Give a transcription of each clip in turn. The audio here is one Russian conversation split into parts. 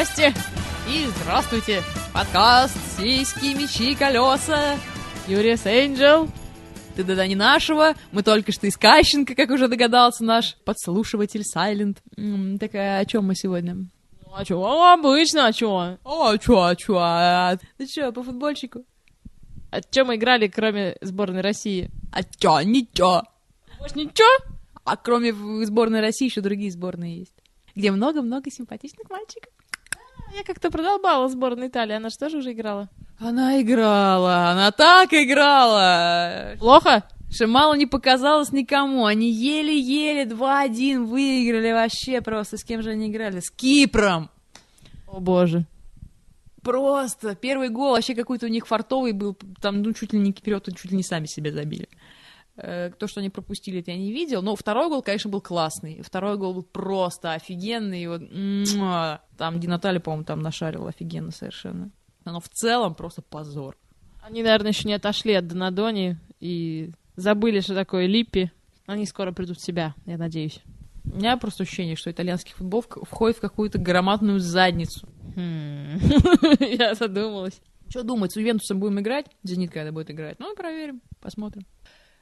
Здрасте и здравствуйте! Подкаст «Сиськи, мечи, колеса» Юрис Энджел ты да не нашего, мы только что из Кащенко, как уже догадался наш подслушиватель Сайлент. Такая, о чем мы сегодня? Ну, а чё, обычно, а чё? А чё, а чё? А, ты чё, по футбольчику? А чё мы играли, кроме сборной России? А чё, ничего. Может, ничего? А кроме сборной России еще другие сборные есть, где много-много симпатичных мальчиков. Я как-то продолбала сборную Италии, она же тоже уже играла. Она играла, она так играла. Плохо? Мало не показалось никому. Они еле-еле 2-1 выиграли вообще просто. С кем же они играли? С Кипром. О боже. Просто первый гол вообще какой-то у них фартовый был. Там, ну, чуть ли не вперед, чуть ли не сами себя забили. Э, то, что они пропустили, это я не видел. Но второй гол, конечно, был классный. Второй гол был просто офигенный. Вот, там Ди по-моему, там нашарил офигенно совершенно. Но в целом просто позор. Они, наверное, еще не отошли от Донадони и забыли, что такое Липпи. Они скоро придут в себя, я надеюсь. У меня просто ощущение, что итальянский футбол входит в какую-то громадную задницу. Хм. Я задумалась. Что думать, с Ювентусом будем играть? Зенит когда будет играть? Ну, проверим, посмотрим.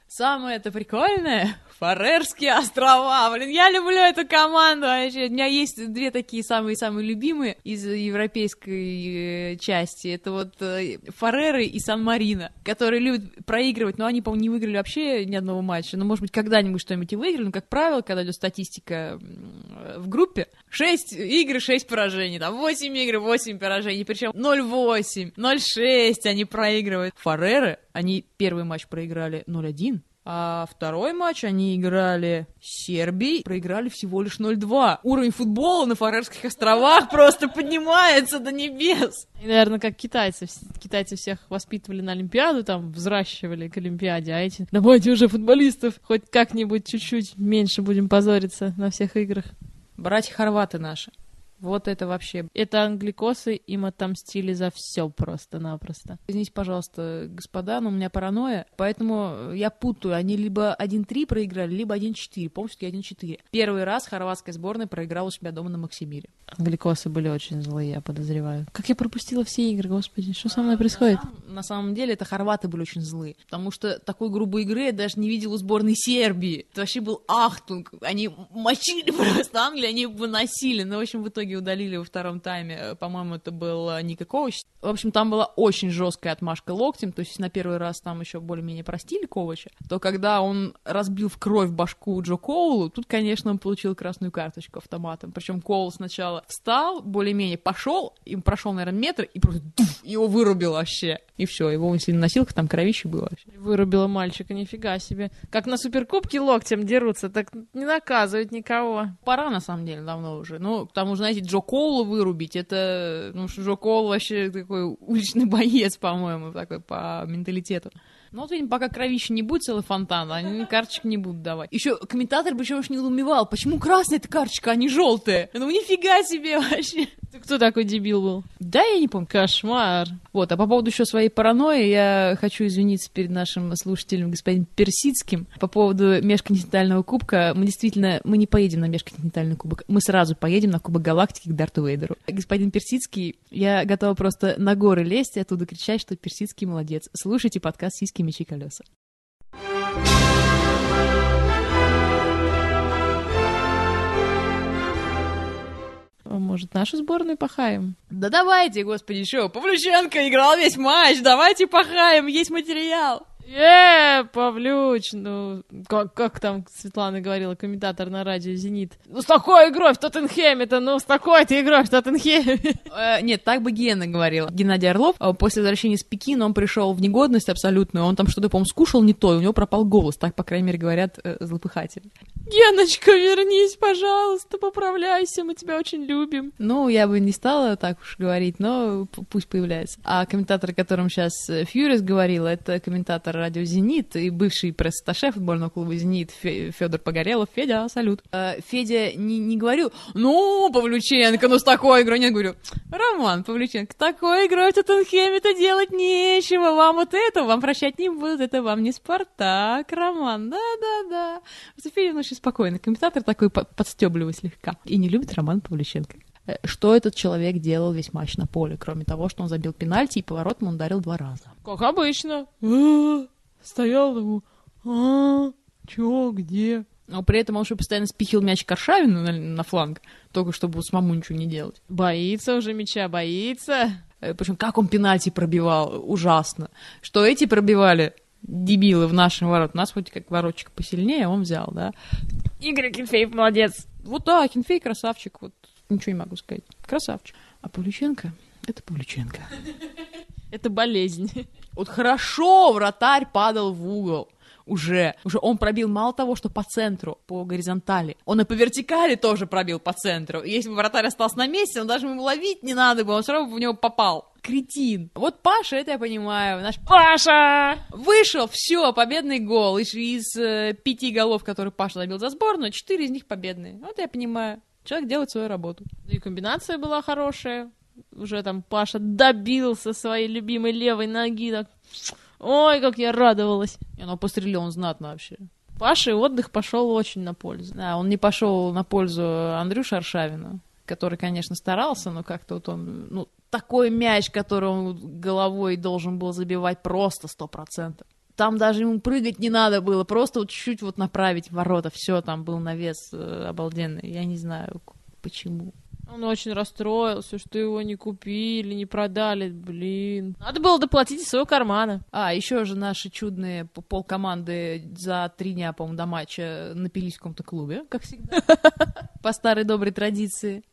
Самое это прикольное — Фарерские острова. Блин, я люблю эту команду вообще. У меня есть две такие самые-самые любимые из европейской э, части. Это вот э, Фареры и Сан-Марино, которые любят проигрывать, но они, по-моему, не выиграли вообще ни одного матча. Но, может быть, когда-нибудь что-нибудь и выиграли. Но, как правило, когда идет статистика в группе, 6 игр, 6 поражений. Там 8 игр, 8 поражений. Причем 0-8, 0-6 они проигрывают. Фареры, они первый матч проиграли 0-1, а второй матч они играли с Сербией, проиграли всего лишь 0-2. Уровень футбола на Фарерских островах просто поднимается до небес. И, наверное, как китайцы. Китайцы всех воспитывали на Олимпиаду, там, взращивали к Олимпиаде, а эти, давайте уже футболистов, хоть как-нибудь чуть-чуть меньше будем позориться на всех играх. Братья хорваты наши. Вот это вообще... Это англикосы им отомстили за все просто-напросто. Извините, пожалуйста, господа, но у меня паранойя, поэтому я путаю. Они либо 1-3 проиграли, либо 1-4. Помню, что 1-4. Первый раз хорватская сборная проиграла у себя дома на Максимире. Англикосы были очень злые, я подозреваю. Как я пропустила все игры, господи, что со мной происходит? На, на самом деле, это хорваты были очень злые, потому что такой грубой игры я даже не видел у сборной Сербии. Это вообще был ахтунг. Они мочили просто Англию, они выносили. Но, в общем, в итоге итоге удалили во втором тайме. Э, по-моему, это был э, Ника Ковач. В общем, там была очень жесткая отмашка локтем, то есть на первый раз там еще более-менее простили Ковача, то когда он разбил в кровь башку Джо Коулу, тут, конечно, он получил красную карточку автоматом. Причем Коул сначала встал, более-менее пошел, им прошел, наверное, метр, и просто дуф, его вырубил вообще. И все, его он сильно носилках, там кровище было вообще. Вырубила мальчика, нифига себе. Как на суперкубке локтем дерутся, так не наказывают никого. Пора, на самом деле, давно уже. Ну, к тому же, знаете, Джо Коула вырубить, это, ну, Джо Коул вообще такой уличный боец, по-моему, такой по менталитету. Ну вот, видим, пока кровища не будет целый фонтан, они карточек не будут давать. Еще комментатор причем уж не недоумевал, почему красная эта карточка, а не желтая? Ну нифига себе вообще. Ты кто такой дебил был? Да, я не помню. Кошмар. Вот, а по поводу еще своей паранойи, я хочу извиниться перед нашим слушателем, господином Персидским, по поводу межконтинентального кубка. Мы действительно, мы не поедем на межконтинентальный кубок, мы сразу поедем на Кубок Галактики к Дарту Вейдеру. Господин Персидский, я готова просто на горы лезть и оттуда кричать, что Персидский молодец. Слушайте подкаст «Сиськи, мечи, колеса». Может, нашу сборную пахаем? Да давайте, господи, что, Павлюченко играл весь матч, давайте пахаем, есть материал. Э, Павлюч, ну, как, как там Светлана говорила, комментатор на радио «Зенит». Ну, с такой игрой в Тоттенхеме-то, ну, с такой-то игрой в Тоттенхеме. Э, нет, так бы Гена говорил. Геннадий Орлов, э, после возвращения с Пекина, он пришел в негодность абсолютную, он там что-то, по-моему, скушал не то, и у него пропал голос, так, по крайней мере, говорят э, злопыхатели. Геночка, вернись, пожалуйста, поправляйся, мы тебя очень любим. Ну, я бы не стала так уж говорить, но пусть появляется. А комментатор, о котором сейчас Фьюрис говорил, это комментатор радио «Зенит» и бывший пресс-сташе футбольного клуба «Зенит» Федор Погорелов. Федя, салют. А, Федя не, не говорил, ну, Павлюченко, ну с такой игрой. Нет, говорю, Роман Павлюченко, такой игрой в Тоттенхеме-то делать нечего. Вам вот это, вам прощать не будут, это вам не Спартак, Роман. Да-да-да. Федя очень спокойный комментатор, такой подстебливый слегка. И не любит Роман Павлюченко. э, что этот человек делал весь матч на поле, кроме того, что он забил пенальти и поворотом он ударил два раза. Как обычно. А, Стоял такой, а, чё, где? Но при этом он еще постоянно спихил мяч Коршавину на, на фланг, только чтобы самому ничего не делать. Боится уже мяча, боится. Э, Причем как он пенальти пробивал, ужасно. Что эти пробивали, дебилы в нашем ворот. У нас хоть как воротчик посильнее, он взял, да. Игорь Кенфеев молодец. Вот да, Кенфей красавчик, вот ничего не могу сказать. Красавчик. А Павлюченко — это Павлюченко. Это болезнь. Вот хорошо вратарь падал в угол. Уже, уже он пробил мало того, что по центру, по горизонтали, он и по вертикали тоже пробил по центру. И если бы вратарь остался на месте, он даже ему ловить не надо было, он все равно в него попал. Кретин. Вот Паша, это я понимаю. Наш Паша! вышел, все, победный гол. Из, из э, пяти голов, которые Паша забил за сборную, четыре из них победные. Вот я понимаю. Человек делает свою работу. И комбинация была хорошая. Уже там Паша добился своей любимой левой ноги. Так. Ой, как я радовалась. И он пострелил, он знатно вообще. Паше отдых пошел очень на пользу. Да, он не пошел на пользу Андрюше Аршавину, который, конечно, старался, но как-то вот он, ну, такой мяч, который он головой должен был забивать просто сто процентов. Там даже ему прыгать не надо было, просто вот чуть-чуть вот направить ворота, все, там был навес э, обалденный. Я не знаю, почему. Он очень расстроился, что его не купили, не продали. Блин. Надо было доплатить из своего кармана. А, еще же наши чудные полкоманды за три дня, по-моему, до матча напились в каком-то клубе, как всегда, по старой доброй традиции.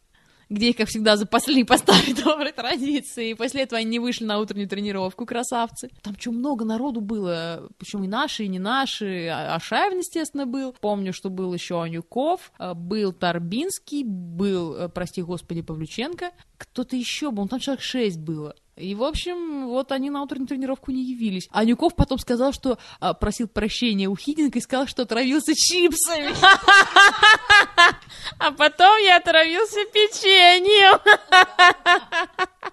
Где их, как всегда, запасли по старой доброй традиции. И после этого они не вышли на утреннюю тренировку, красавцы. Там что, много народу было, причем и наши, и не наши. А Ашаев, естественно, был. Помню, что был еще Анюков, э, был Тарбинский, был, э, прости господи, Павлюченко. Кто-то еще был, ну, там человек шесть было. И, в общем, вот они на утреннюю тренировку не явились. Анюков потом сказал, что а, просил прощения у Хидинга и сказал, что отравился чипсами. А потом я отравился печеньем.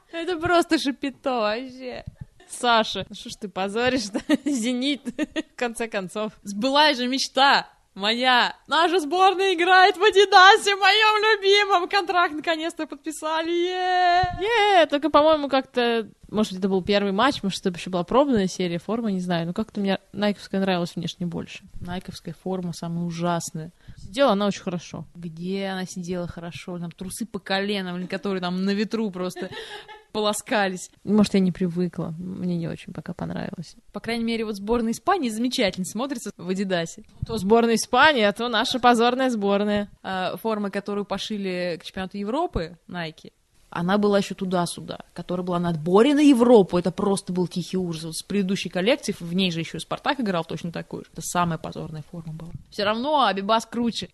Это просто шипито вообще. Саша, ну что ж ты позоришь-то? Зенит, в конце концов. Сбылась же мечта моя. Наша сборная играет в Адидасе, моем любимом. Контракт наконец-то подписали. Е! Не, только, по-моему, как-то... Может, это был первый матч, может, это еще была пробная серия формы, не знаю. Но как-то мне Найковская нравилась внешне больше. Найковская форма самая ужасная. Сидела она очень хорошо. Где она сидела хорошо, там трусы по коленам, которые там на ветру просто полоскались. Может, я не привыкла. Мне не очень пока понравилось. По крайней мере, вот сборная Испании замечательно смотрится в Адидасе. То сборная Испании, а то наша позорная сборная. А, форма, которую пошили к чемпионату Европы, Nike, она была еще туда-сюда, которая была на отборе на Европу. Это просто был тихий ужас. С предыдущей коллекции, в ней же еще и Спартак играл точно такую же. Это самая позорная форма была. Все равно Абибас круче.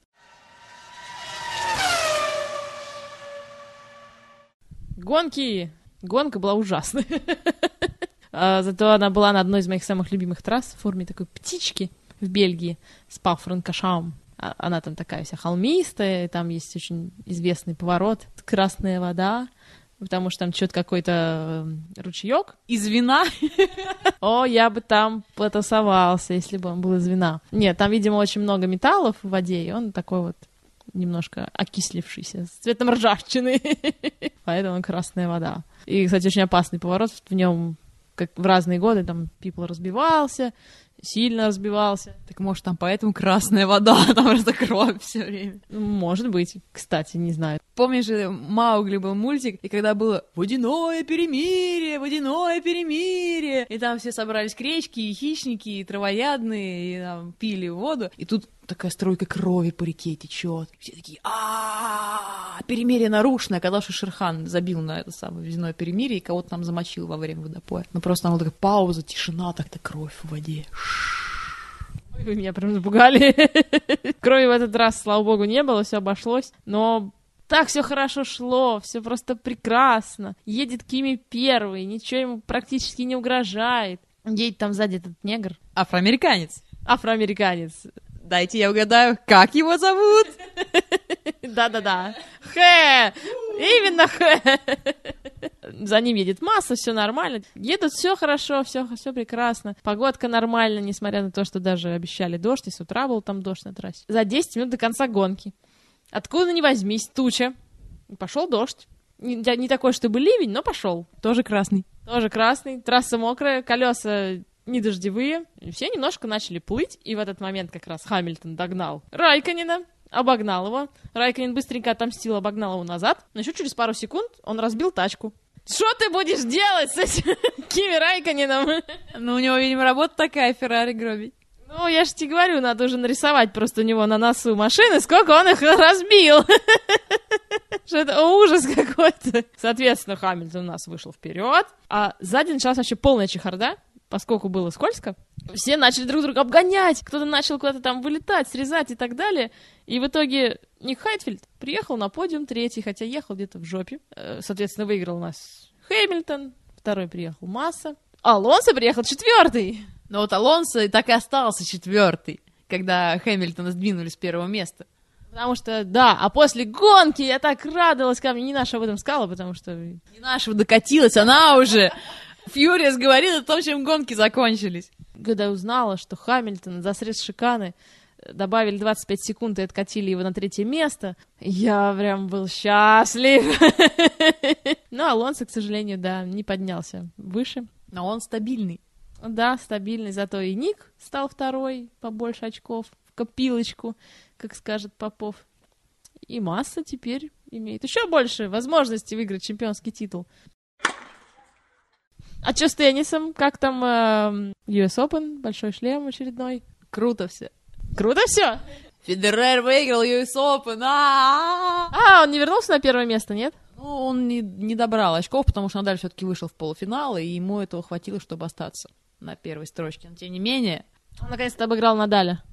Гонки! Гонка была ужасная. А, Зато она была на одной из моих самых любимых трасс в форме такой птички в Бельгии, спа франкошам. А- Она там такая вся холмистая, и там есть очень известный поворот, красная вода, потому что там что-то какой-то ручеек. Из вина. О, я бы там потасовался, если бы он был из вина. Нет, там, видимо, очень много металлов в воде, и он такой вот немножко окислившийся, с цветом ржавчины. Поэтому красная вода. И, кстати, очень опасный поворот. В нем, как в разные годы, там пипл разбивался, сильно разбивался. Так может там поэтому красная вода, там просто кровь все время. Может быть, кстати, не знаю. Помнишь, же, Маугли был мультик, и когда было «Водяное перемирие, водяное перемирие», и там все собрались к речке, и хищники, и травоядные, и там пили воду, и тут такая струйка крови по реке течет. Все такие а перемирие нарушено, оказалось, Шерхан забил на это самое водяное перемирие и кого-то там замочил во время водопоя. Ну просто там была такая пауза, тишина, так-то кровь в воде. Ой, Вы меня прям запугали. Крови в этот раз, слава богу, не было, все обошлось. Но так все хорошо шло, все просто прекрасно. Едет Кими первый, ничего ему практически не угрожает. Едет там сзади этот негр, Афроамериканец. афроамериканец. Дайте я угадаю, как его зовут? Да-да-да. Хэ! Именно хэ! За ним едет масса, все нормально. Едут все хорошо, все, все прекрасно. Погодка нормальная, несмотря на то, что даже обещали дождь, и с утра был там дождь на трассе. За 10 минут до конца гонки. Откуда ни возьмись, туча. Пошел дождь. Не, не такой, чтобы ливень, но пошел. Тоже красный. Тоже красный. Трасса мокрая, колеса не дождевые. Все немножко начали плыть, и в этот момент как раз Хамильтон догнал Райканина, обогнал его. Райканин быстренько отомстил, обогнал его назад. Но еще через пару секунд он разбил тачку. Что ты будешь делать с этим Кими Райканином? Ну, у него, видимо, работа такая, Феррари гробить. Ну, я же тебе говорю, надо уже нарисовать просто у него на носу машины, сколько он их разбил. Что это ужас какой-то. Соответственно, Хамильтон у нас вышел вперед, а сзади началась вообще полная чехарда, поскольку было скользко. Все начали друг друга обгонять, кто-то начал куда-то там вылетать, срезать и так далее. И в итоге Ник Хайтфильд приехал на подиум третий, хотя ехал где-то в жопе. Э, соответственно, выиграл у нас Хэмилтон, второй приехал Масса, Алонсо приехал четвертый. Но вот Алонсо так и остался четвертый, когда Хэмилтона сдвинули с первого места. Потому что, да, а после гонки я так радовалась, ко мне не наша об этом сказала, потому что... Не наша докатилась, она уже... Фьюрис говорил о том, чем гонки закончились. Когда узнала, что Хамильтон за срез шиканы добавили 25 секунд и откатили его на третье место, я прям был счастлив. Но Алонсо, к сожалению, да, не поднялся выше. Но он стабильный. Да, стабильный, зато и Ник стал второй, побольше очков, в копилочку, как скажет Попов. И Масса теперь имеет еще больше возможностей выиграть чемпионский титул. А что с теннисом? Как там э, US Open, большой шлем очередной? Круто все. Круто все? Федерер выиграл US Open. А, а, он не вернулся на первое место, нет? Ну, он не, не добрал очков, потому что Надаль все-таки вышел в полуфинал, и ему этого хватило, чтобы остаться на первой строчке. Но тем не менее... Он наконец-то обыграл Надаля.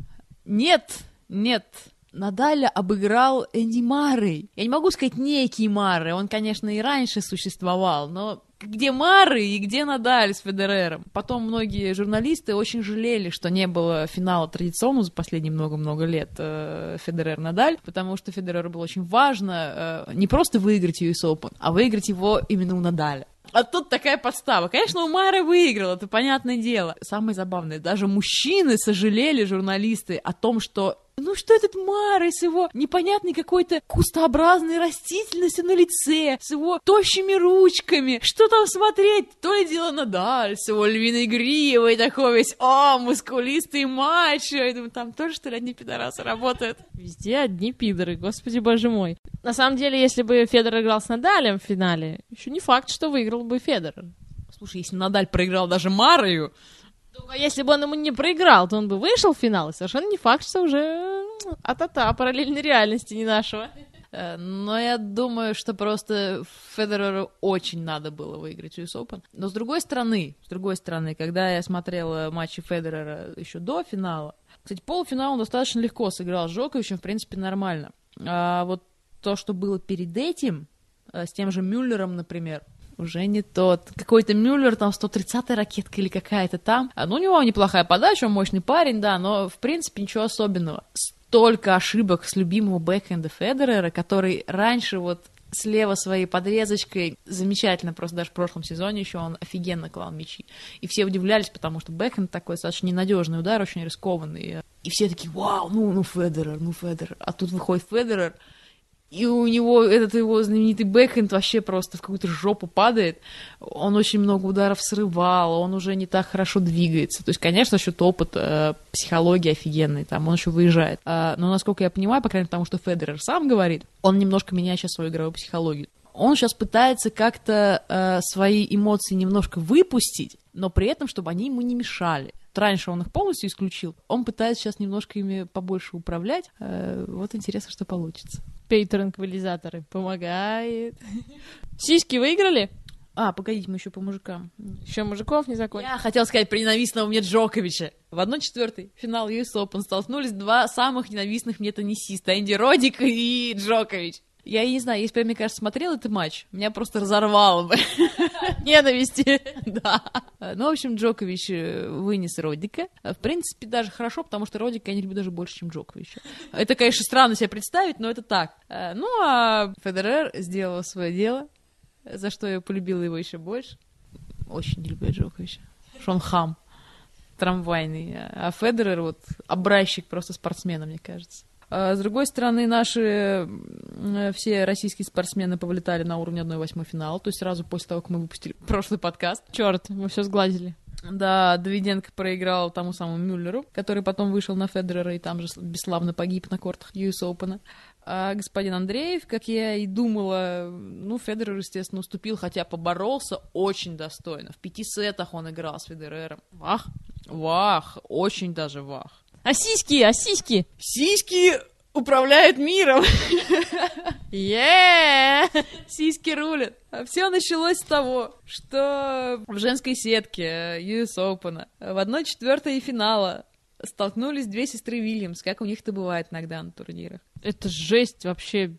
Нет, нет. Надаля обыграл Энди Мары. Я не могу сказать некий Мары, он, конечно, и раньше существовал, но где Мары и где Надаль с Федерером. Потом многие журналисты очень жалели, что не было финала традиционно за последние много-много лет э, Федерер-Надаль, потому что Федереру было очень важно э, не просто выиграть US Open, а выиграть его именно у Надаля. А тут такая подстава. Конечно, у Мары выиграл, это понятное дело. Самое забавное, даже мужчины сожалели, журналисты, о том, что ну что этот Мары с его непонятной какой-то кустообразной растительностью на лице, с его тощими ручками, что там смотреть? То ли дело Надаль, с его львиной гривой такой весь, о, мускулистый мачо. Я думаю, там тоже, что ли, одни пидорасы работают? Везде одни пидоры, господи боже мой. На самом деле, если бы Федор играл с Надалем в финале, еще не факт, что выиграл бы Федор. Слушай, если Надаль проиграл даже Марию, только если бы он ему не проиграл, то он бы вышел в финал, и совершенно не факт, что уже а-та-та, параллельной реальности не нашего. Э, но я думаю, что просто Федереру очень надо было выиграть US Open. Но с другой стороны, с другой стороны, когда я смотрела матчи Федерера еще до финала, кстати, полуфинал он достаточно легко сыграл с Джоковичем, в принципе, нормально. А вот то, что было перед этим, э, с тем же Мюллером, например, уже не тот. Какой-то Мюллер, там 130-я ракетка или какая-то там. А, ну, у него неплохая подача, он мощный парень, да, но, в принципе, ничего особенного. Столько ошибок с любимого бэкэнда Федерера, который раньше вот слева своей подрезочкой замечательно, просто даже в прошлом сезоне еще он офигенно клал мячи. И все удивлялись, потому что бэкхенд такой достаточно ненадежный удар, очень рискованный. И все такие, вау, ну, ну Федерер, ну Федерер. А тут выходит Федерер, и у него этот его знаменитый бэкхенд вообще просто в какую-то жопу падает. Он очень много ударов срывал, он уже не так хорошо двигается. То есть, конечно, еще опыт э, психологии офигенный, там он еще выезжает. Э, но, насколько я понимаю, по крайней мере, потому что Федерер сам говорит, он немножко меняет сейчас свою игровую психологию. Он сейчас пытается как-то э, свои эмоции немножко выпустить, но при этом, чтобы они ему не мешали. Раньше он их полностью исключил, он пытается сейчас немножко ими побольше управлять. Э, вот интересно, что получится пей-транквилизаторы. Помогает. Сиськи выиграли? А, погодите, мы еще по мужикам. Еще мужиков не закончили. Я хотел сказать про ненавистного мне Джоковича. В 1-4 финал US Open столкнулись два самых ненавистных мне теннисиста. Энди Родик и Джокович. Я не знаю, если бы я, мне кажется, смотрел этот матч, меня просто разорвало бы. Ненависти. Да. Ну, в общем, Джокович э, вынес Родика. В принципе, даже хорошо, потому что Родика я не люблю даже больше, чем Джоковича. Это, конечно, странно себе представить, но это так. Э, ну, а Федерер сделал свое дело, за что я полюбила его еще больше. Очень не люблю Джоковича. Шон хам трамвайный. А Федерер вот образчик просто спортсмена, мне кажется. А с другой стороны, наши э, все российские спортсмены повлетали на уровне 1-8 финала, то есть сразу после того, как мы выпустили прошлый подкаст. Черт, мы все сгладили. Да, Давиденко проиграл тому самому Мюллеру, который потом вышел на Федерера и там же бесславно погиб на кортах US Open. А господин Андреев, как я и думала, ну, Федерер, естественно, уступил, хотя поборолся очень достойно. В пяти сетах он играл с Федерером. Вах. Вах, очень даже вах. А сиськи, а сиськи? Сиськи управляют миром. Yeah! Сиськи рулят. Все началось с того, что в женской сетке US Open в 1-4 финала столкнулись две сестры Вильямс, как у них-то бывает иногда на турнирах. Это жесть вообще.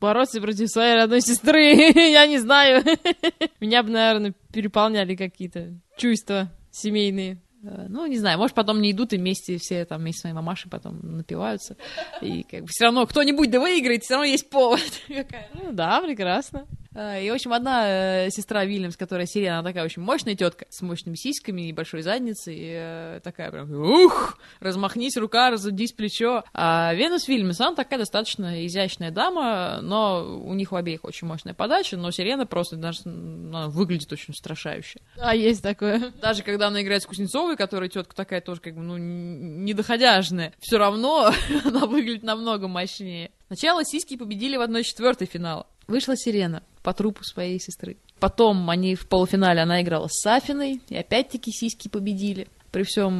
Бороться против своей родной сестры, я не знаю. Меня бы, наверное, переполняли какие-то чувства семейные. Э, Ну, не знаю, может, потом не идут и вместе все там вместе с моей мамашей потом напиваются. И как бы все равно кто-нибудь да выиграет, все равно есть повод. Ну да, прекрасно. А, И, в общем, одна э, сестра Вильямс, которая сирена, она такая очень мощная тетка, с мощными сиськами и большой задницей, и, э, такая прям, ух, размахнись рука, разудись плечо. А Венус Вильямс, она такая достаточно изящная дама, но у них у обеих очень мощная подача, но сирена просто даже она выглядит очень устрашающе. А, есть такое. Даже когда она играет с Кузнецовой, которая тетка такая тоже, как бы, ну, недоходяжная, все равно она выглядит намного мощнее. Сначала сиськи победили в 1-4 финала. Вышла Сирена по трупу своей сестры. Потом они в полуфинале, она играла с Сафиной, и опять-таки сиськи победили. При всем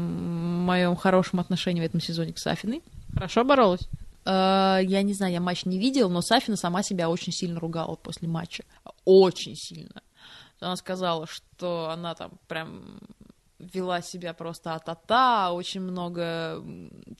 моем хорошем отношении в этом сезоне к Сафиной. Хорошо боролась? Э, Я не знаю, я матч не видел, но Сафина сама себя очень сильно ругала после матча. Очень сильно. Она сказала, что она там прям вела себя просто а-та-та, очень много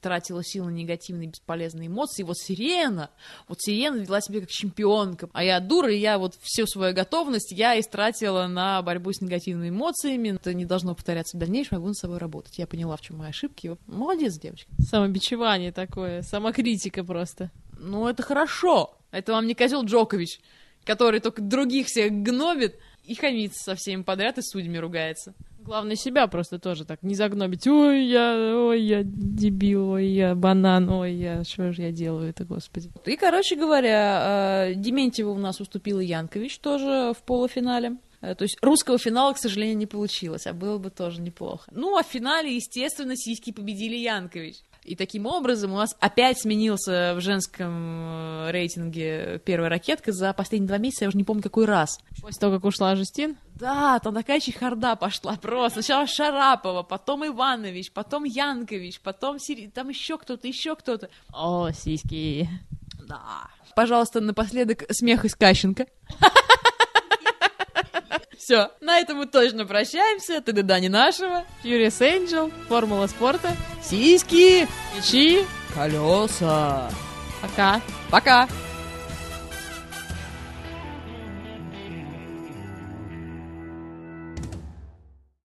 тратила сил на негативные бесполезные эмоции. Вот Сирена, вот Сирена вела себя как чемпионка. А я дура, и я вот всю свою готовность я истратила на борьбу с негативными эмоциями. Это не должно повторяться в дальнейшем, я буду над собой работать. Я поняла, в чем мои ошибки. Молодец, девочка. Самобичевание такое, самокритика просто. Ну, это хорошо. Это вам не козел Джокович, который только других всех гнобит и хамится со всеми подряд и судьями ругается. Главное себя просто тоже так не загнобить. Ой, я, ой, я дебил, ой, я банан, ой, я, что же я делаю это, господи. И, короче говоря, э, Дементьева у нас уступила Янкович тоже в полуфинале. Э, То есть русского финала, к сожалению, не получилось, а было бы тоже неплохо. Ну, а в финале, естественно, сиськи победили Янкович. И таким образом у нас опять сменился в женском э, рейтинге первая ракетка за последние два месяца, я уже не помню какой раз. После того, как ушла Жустин, Да, там такая чехарда пошла просто. Сначала Шарапова, потом Иванович, потом Янкович, потом Сири... там еще кто-то, еще кто-то. о, сиськи. Да. Пожалуйста, напоследок смех из Кащенко. Все, на этом мы точно прощаемся. Ты да не нашего. Фьюрис Энджел, Формула спорта, Сиськи, мячи, колеса. пока. Пока.